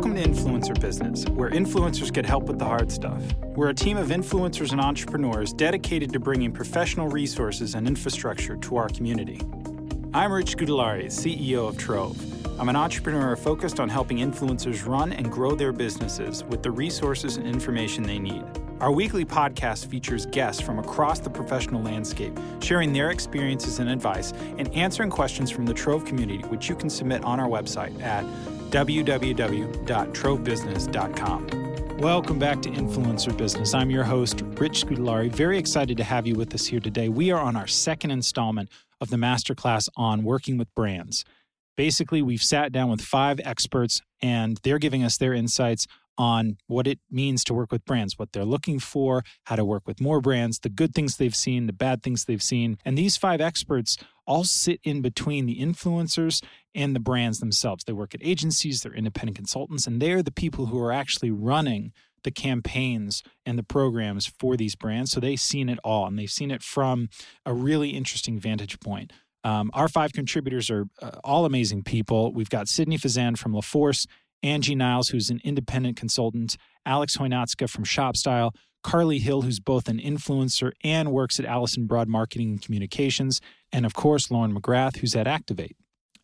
Welcome to Influencer Business, where influencers get help with the hard stuff. We're a team of influencers and entrepreneurs dedicated to bringing professional resources and infrastructure to our community. I'm Rich Scutellari, CEO of Trove. I'm an entrepreneur focused on helping influencers run and grow their businesses with the resources and information they need. Our weekly podcast features guests from across the professional landscape, sharing their experiences and advice and answering questions from the Trove community, which you can submit on our website at www.trovebusiness.com. Welcome back to Influencer Business. I'm your host, Rich Scutellari. Very excited to have you with us here today. We are on our second installment of the masterclass on working with brands. Basically, we've sat down with five experts and they're giving us their insights on what it means to work with brands, what they're looking for, how to work with more brands, the good things they've seen, the bad things they've seen. And these five experts all sit in between the influencers and the brands themselves. They work at agencies, they're independent consultants, and they're the people who are actually running the campaigns and the programs for these brands. So they've seen it all and they've seen it from a really interesting vantage point. Um, our five contributors are uh, all amazing people. We've got Sydney Fazan from LaForce, Angie Niles, who's an independent consultant, Alex Hoynatska from ShopStyle, Carly Hill, who's both an influencer and works at Allison Brod Marketing and Communications, and of course, Lauren McGrath, who's at Activate.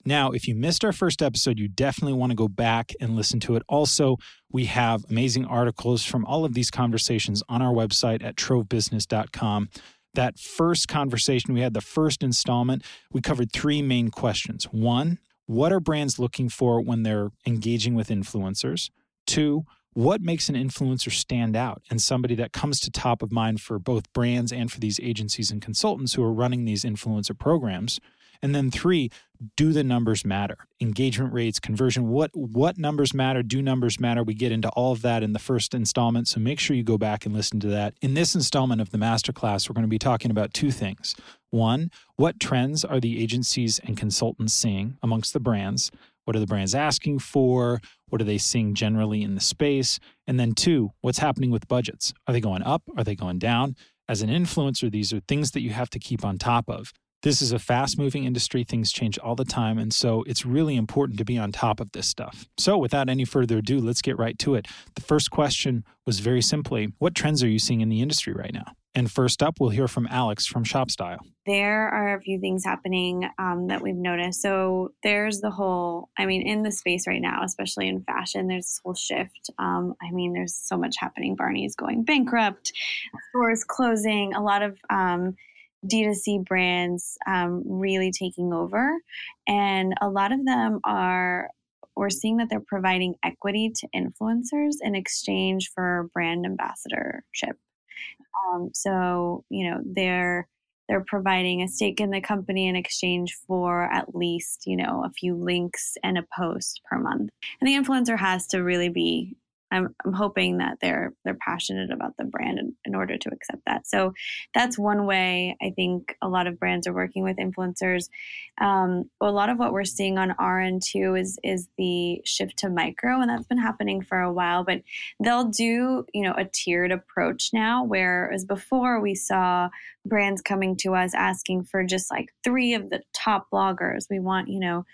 Now, if you missed our first episode, you definitely want to go back and listen to it. Also, we have amazing articles from all of these conversations on our website at trovebusiness.com. That first conversation, we had the first installment, we covered three main questions. One, what are brands looking for when they're engaging with influencers? Two, what makes an influencer stand out and somebody that comes to top of mind for both brands and for these agencies and consultants who are running these influencer programs? And then three, do the numbers matter? Engagement rates, conversion, what what numbers matter? Do numbers matter? We get into all of that in the first installment, so make sure you go back and listen to that. In this installment of the masterclass, we're going to be talking about two things. One, what trends are the agencies and consultants seeing amongst the brands? What are the brands asking for? What are they seeing generally in the space? And then two, what's happening with budgets? Are they going up? Are they going down? As an influencer, these are things that you have to keep on top of. This is a fast moving industry. Things change all the time. And so it's really important to be on top of this stuff. So, without any further ado, let's get right to it. The first question was very simply What trends are you seeing in the industry right now? And first up, we'll hear from Alex from ShopStyle. There are a few things happening um, that we've noticed. So there's the whole, I mean, in the space right now, especially in fashion, there's this whole shift. Um, I mean, there's so much happening. Barney's going bankrupt, stores closing, a lot of um, D2C brands um, really taking over. And a lot of them are, we're seeing that they're providing equity to influencers in exchange for brand ambassadorship. Um, so, you know, they're, they're providing a stake in the company in exchange for at least you know a few links and a post per month. And the influencer has to really be I'm, I'm hoping that they're they're passionate about the brand in, in order to accept that. So that's one way I think a lot of brands are working with influencers. Um, a lot of what we're seeing on our end too is is the shift to micro, and that's been happening for a while. But they'll do you know a tiered approach now, whereas before we saw brands coming to us asking for just like three of the top bloggers. We want you know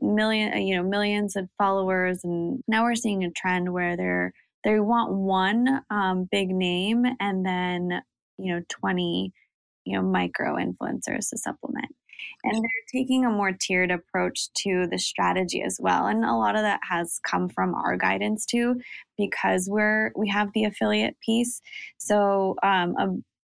million you know millions of followers and now we're seeing a trend where they're they want one um, big name and then you know 20 you know micro influencers to supplement. And they're taking a more tiered approach to the strategy as well and a lot of that has come from our guidance too because we're we have the affiliate piece. So um, a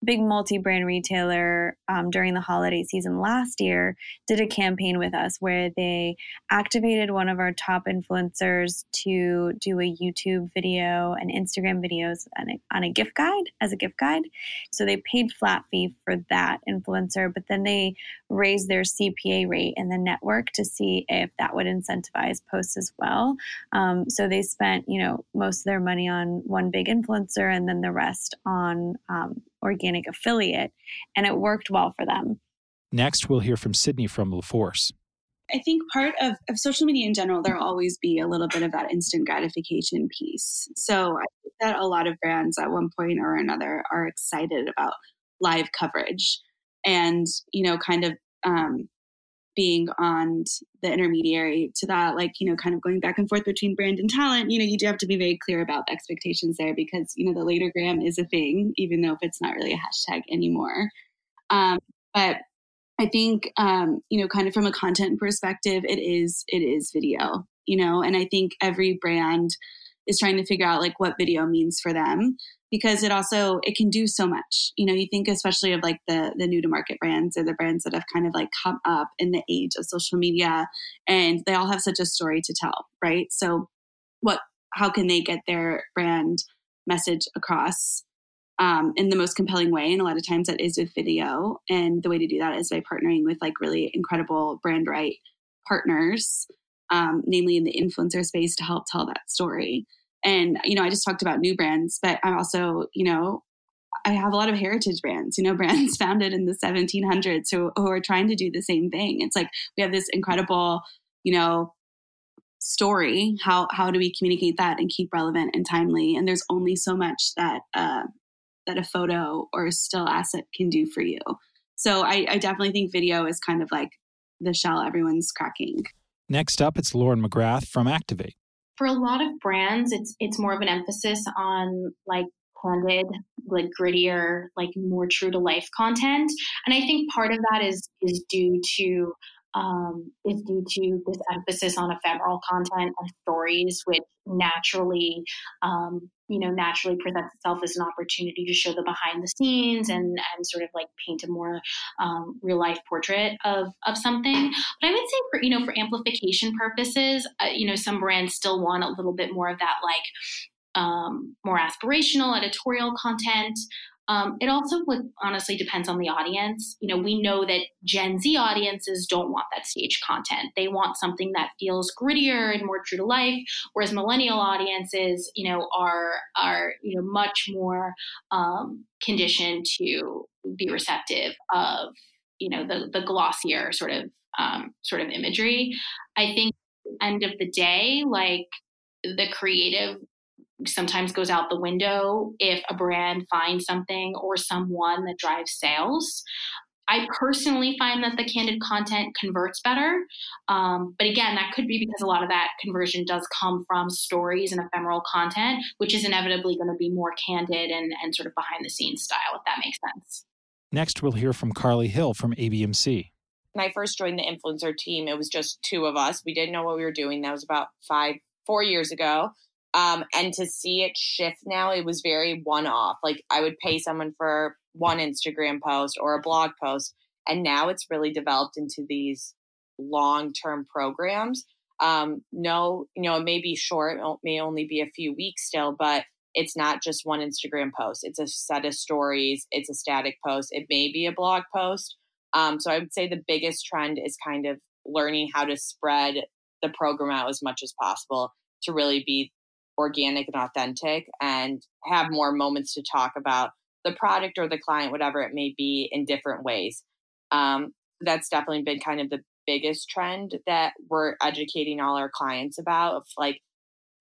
big multi-brand retailer um, during the holiday season last year did a campaign with us where they activated one of our top influencers to do a youtube video and instagram videos on a, on a gift guide as a gift guide. So they paid flat fee for that influencer but then they raised their cpa rate in the network to see if that would incentivize posts as well. Um, so they spent you know most of their money on one big influencer and then the rest on um, organic affiliate, and it worked well for them. Next, we'll hear from Sydney from LaForce. I think part of, of social media in general, there'll always be a little bit of that instant gratification piece. So I think that a lot of brands at one point or another are excited about live coverage and, you know, kind of um, being on the intermediary to that, like, you know, kind of going back and forth between brand and talent, you know, you do have to be very clear about the expectations there because, you know, the latergram is a thing, even though if it's not really a hashtag anymore. Um, but I think, um, you know, kind of from a content perspective, it is, it is video, you know, and I think every brand is trying to figure out like what video means for them because it also it can do so much. You know you think especially of like the the new to market brands or the brands that have kind of like come up in the age of social media and they all have such a story to tell right? So what how can they get their brand message across um, in the most compelling way? And a lot of times that is with video and the way to do that is by partnering with like really incredible brand right partners um, namely in the influencer space to help tell that story and, you know, I just talked about new brands, but I also, you know, I have a lot of heritage brands, you know, brands founded in the 1700s who, who are trying to do the same thing. It's like we have this incredible, you know, story. How how do we communicate that and keep relevant and timely? And there's only so much that uh, that a photo or a still asset can do for you. So I, I definitely think video is kind of like the shell everyone's cracking. Next up, it's Lauren McGrath from Activate for a lot of brands, it's it's more of an emphasis on like candid, like grittier, like more true to life content. And I think part of that is is due to um, is due to this emphasis on ephemeral content and stories, which naturally, um, you know, naturally presents itself as an opportunity to show the behind the scenes and and sort of like paint a more um, real life portrait of of something. But I would say for you know for amplification purposes, uh, you know, some brands still want a little bit more of that like um, more aspirational editorial content. Um, it also would honestly depends on the audience. You know, we know that Gen Z audiences don't want that stage content. They want something that feels grittier and more true to life, whereas millennial audiences, you know, are are you know much more um, conditioned to be receptive of you know the the glossier sort of um, sort of imagery. I think end of the day, like the creative sometimes goes out the window if a brand finds something or someone that drives sales. I personally find that the candid content converts better. Um, but again, that could be because a lot of that conversion does come from stories and ephemeral content, which is inevitably going to be more candid and, and sort of behind the scenes style, if that makes sense. Next, we'll hear from Carly Hill from ABMC. When I first joined the influencer team, it was just two of us. We didn't know what we were doing. That was about five, four years ago. Um, and to see it shift now, it was very one off. Like I would pay someone for one Instagram post or a blog post. And now it's really developed into these long term programs. Um, no, you know, it may be short, it may only be a few weeks still, but it's not just one Instagram post. It's a set of stories, it's a static post, it may be a blog post. Um, so I would say the biggest trend is kind of learning how to spread the program out as much as possible to really be organic and authentic and have more moments to talk about the product or the client, whatever it may be, in different ways. Um, that's definitely been kind of the biggest trend that we're educating all our clients about. Of like,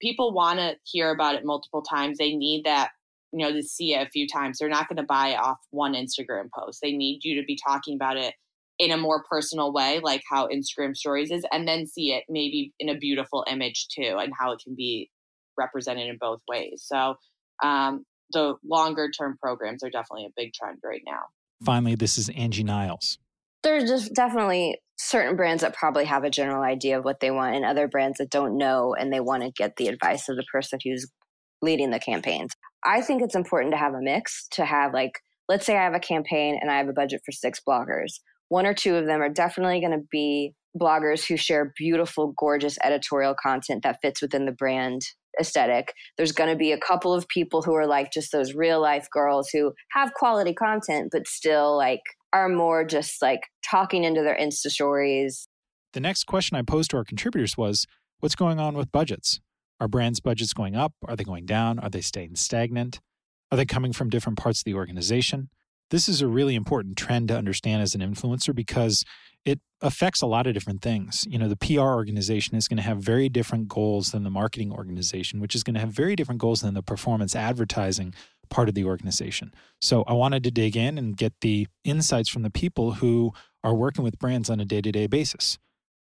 people want to hear about it multiple times. They need that, you know, to see it a few times. They're not going to buy it off one Instagram post. They need you to be talking about it in a more personal way, like how Instagram stories is, and then see it maybe in a beautiful image too, and how it can be represented in both ways. So um, the longer term programs are definitely a big trend right now. Finally, this is Angie Niles. There's just definitely certain brands that probably have a general idea of what they want, and other brands that don't know and they want to get the advice of the person who's leading the campaigns. I think it's important to have a mix, to have like, let's say I have a campaign and I have a budget for six bloggers. One or two of them are definitely going to be bloggers who share beautiful, gorgeous editorial content that fits within the brand aesthetic. There's going to be a couple of people who are like just those real life girls who have quality content, but still like are more just like talking into their Insta stories. The next question I posed to our contributors was what's going on with budgets? Are brands' budgets going up? Are they going down? Are they staying stagnant? Are they coming from different parts of the organization? This is a really important trend to understand as an influencer because it affects a lot of different things. You know, the PR organization is going to have very different goals than the marketing organization, which is going to have very different goals than the performance advertising part of the organization. So I wanted to dig in and get the insights from the people who are working with brands on a day to day basis.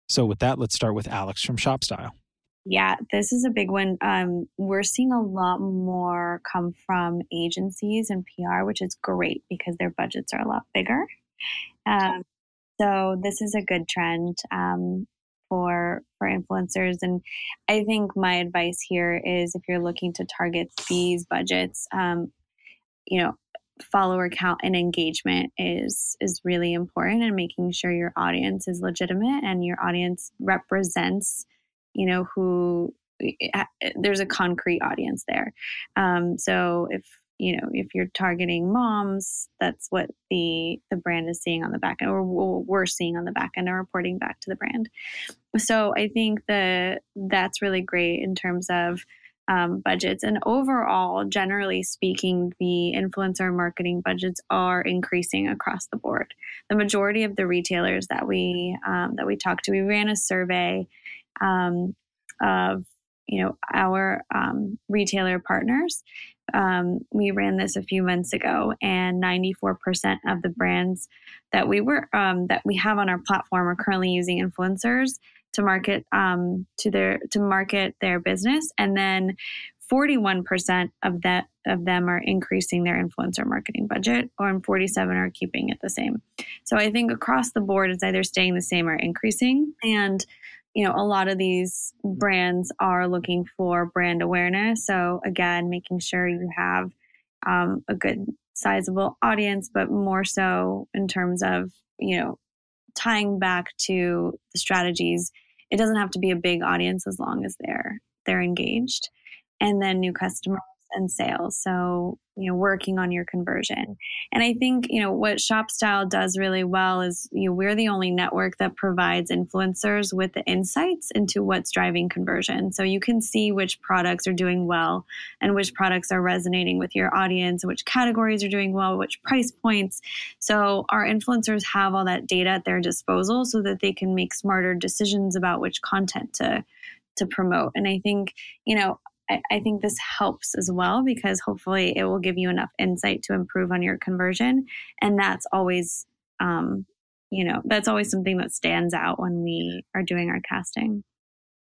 So, with that, let's start with Alex from ShopStyle. Yeah, this is a big one. Um, we're seeing a lot more come from agencies and PR, which is great because their budgets are a lot bigger. Um, so this is a good trend um, for for influencers, and I think my advice here is if you're looking to target these budgets, um, you know, follower count and engagement is is really important, and making sure your audience is legitimate and your audience represents you know, who there's a concrete audience there. Um, so if you know if you're targeting moms, that's what the the brand is seeing on the back end, or we're seeing on the back end, and reporting back to the brand. So I think that that's really great in terms of um, budgets. And overall, generally speaking, the influencer marketing budgets are increasing across the board. The majority of the retailers that we um, that we talked to, we ran a survey um, of you know our um, retailer partners. Um, we ran this a few months ago, and 94% of the brands that we were um, that we have on our platform are currently using influencers to market um, to their to market their business, and then 41% of that of them are increasing their influencer marketing budget, or 47 are keeping it the same. So I think across the board, it's either staying the same or increasing, and you know, a lot of these brands are looking for brand awareness. So again, making sure you have um, a good sizable audience, but more so in terms of, you know, tying back to the strategies. It doesn't have to be a big audience as long as they're they're engaged. And then new customers and sales. So, you know, working on your conversion. And I think, you know, what ShopStyle does really well is, you know, we're the only network that provides influencers with the insights into what's driving conversion. So you can see which products are doing well and which products are resonating with your audience, which categories are doing well, which price points. So our influencers have all that data at their disposal so that they can make smarter decisions about which content to to promote. And I think, you know, I, I think this helps as well because hopefully it will give you enough insight to improve on your conversion. And that's always, um, you know, that's always something that stands out when we are doing our casting.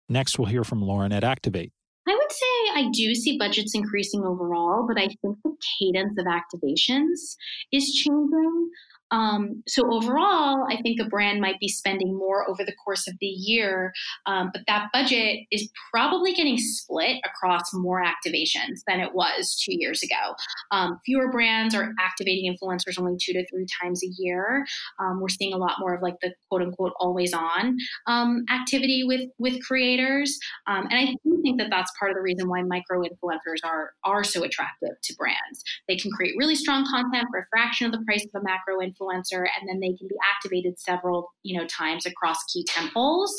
Next, we'll hear from Lauren at Activate. I would say I do see budgets increasing overall, but I think the cadence of activations is changing. Um, so overall, I think a brand might be spending more over the course of the year, um, but that budget is probably getting split across more activations than it was two years ago. Um, fewer brands are activating influencers only two to three times a year. Um, we're seeing a lot more of like the quote unquote always on um, activity with with creators, um, and I do think that that's part of the reason why micro influencers are are so attractive to brands. They can create really strong content for a fraction of the price of a macro influencer influencer, and then they can be activated several you know times across key tentpoles.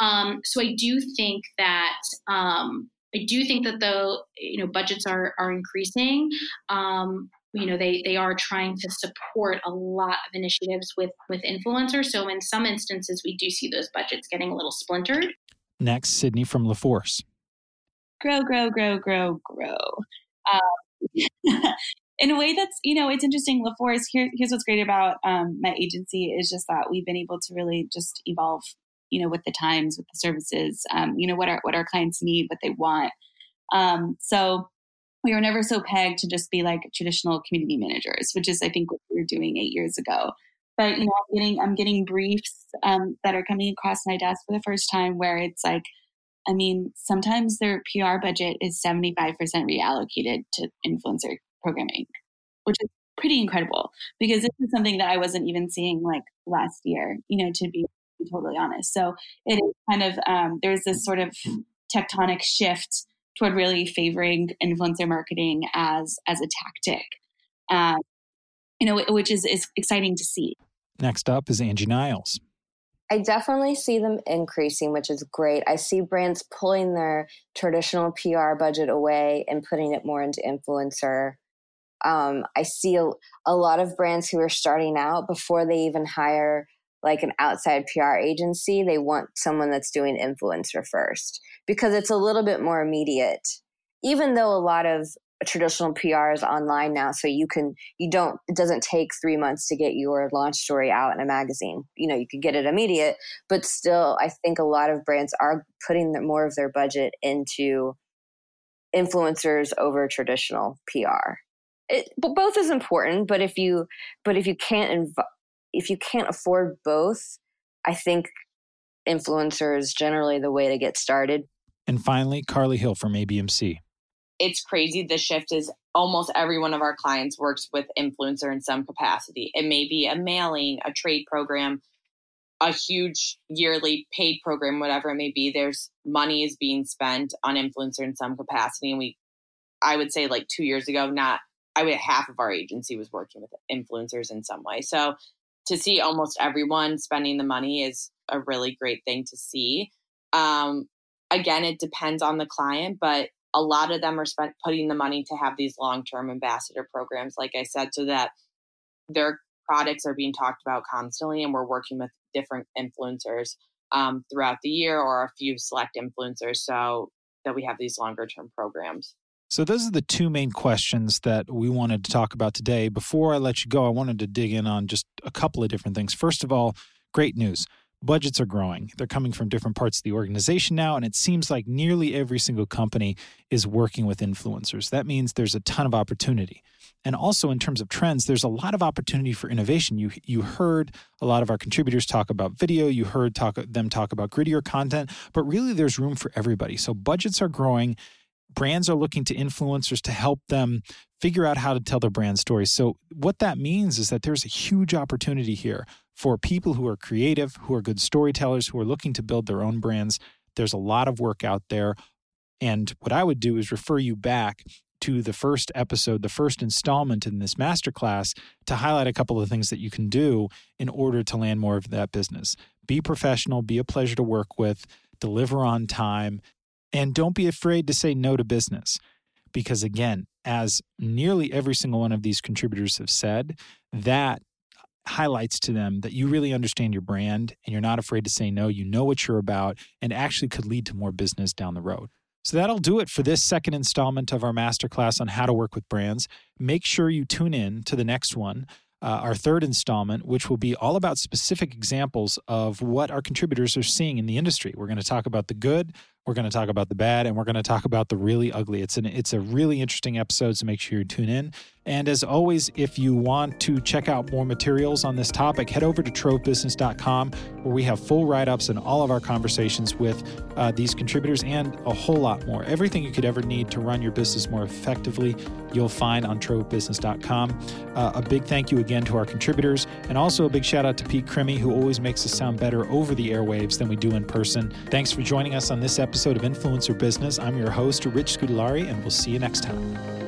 Um, so I do think that. Um, I do think that the you know budgets are are increasing. Um, you know they they are trying to support a lot of initiatives with with influencers. So in some instances, we do see those budgets getting a little splintered. Next, Sydney from LaForce. Grow, grow, grow, grow, grow. Um, in a way that's you know it's interesting. Laforce here, here's what's great about um, my agency is just that we've been able to really just evolve you know with the times with the services um, you know what our what our clients need what they want. Um, so we were never so pegged to just be like traditional community managers which is i think what we were doing eight years ago. But you know i'm getting i'm getting briefs um, that are coming across my desk for the first time where it's like I mean, sometimes their PR budget is 75% reallocated to influencer programming, which is pretty incredible because this is something that I wasn't even seeing like last year, you know, to be totally honest. So it is kind of, um, there's this sort of tectonic shift toward really favoring influencer marketing as, as a tactic, um, you know, which is, is exciting to see. Next up is Angie Niles. I definitely see them increasing, which is great. I see brands pulling their traditional PR budget away and putting it more into influencer um, I see a, a lot of brands who are starting out before they even hire like an outside PR agency, they want someone that's doing influencer first because it's a little bit more immediate. Even though a lot of traditional PR is online now, so you can you don't it doesn't take three months to get your launch story out in a magazine. You know, you can get it immediate, but still, I think a lot of brands are putting more of their budget into influencers over traditional PR. It, but both is important. But if you but if you can't inv- if you can't afford both, I think influencer is generally the way to get started. And finally, Carly Hill from ABMC it's crazy. The shift is almost every one of our clients works with influencer in some capacity. It may be a mailing, a trade program, a huge yearly paid program, whatever it may be. There's money is being spent on influencer in some capacity. And we, I would say like two years ago, not, I would half of our agency was working with influencers in some way. So to see almost everyone spending the money is a really great thing to see. Um, again, it depends on the client, but a lot of them are spent putting the money to have these long-term ambassador programs like i said so that their products are being talked about constantly and we're working with different influencers um, throughout the year or a few select influencers so that we have these longer term programs so those are the two main questions that we wanted to talk about today before i let you go i wanted to dig in on just a couple of different things first of all great news budgets are growing. They're coming from different parts of the organization now, and it seems like nearly every single company is working with influencers. That means there's a ton of opportunity. And also in terms of trends, there's a lot of opportunity for innovation. You you heard a lot of our contributors talk about video, you heard talk them talk about grittier content, but really there's room for everybody. So budgets are growing. Brands are looking to influencers to help them figure out how to tell their brand stories. So what that means is that there's a huge opportunity here for people who are creative, who are good storytellers, who are looking to build their own brands. There's a lot of work out there. And what I would do is refer you back to the first episode, the first installment in this masterclass to highlight a couple of things that you can do in order to land more of that business. Be professional, be a pleasure to work with, deliver on time, and don't be afraid to say no to business. Because again, as nearly every single one of these contributors have said, that highlights to them that you really understand your brand and you're not afraid to say no. You know what you're about and actually could lead to more business down the road. So that'll do it for this second installment of our masterclass on how to work with brands. Make sure you tune in to the next one, uh, our third installment, which will be all about specific examples of what our contributors are seeing in the industry. We're going to talk about the good, we're going to talk about the bad, and we're going to talk about the really ugly. It's an it's a really interesting episode, so make sure you tune in. And as always, if you want to check out more materials on this topic, head over to trovebusiness.com where we have full write ups and all of our conversations with uh, these contributors and a whole lot more. Everything you could ever need to run your business more effectively, you'll find on trovebusiness.com. Uh, a big thank you again to our contributors, and also a big shout out to Pete Crimmy, who always makes us sound better over the airwaves than we do in person. Thanks for joining us on this episode of Influencer Business. I'm your host, Rich Scudellari, and we'll see you next time.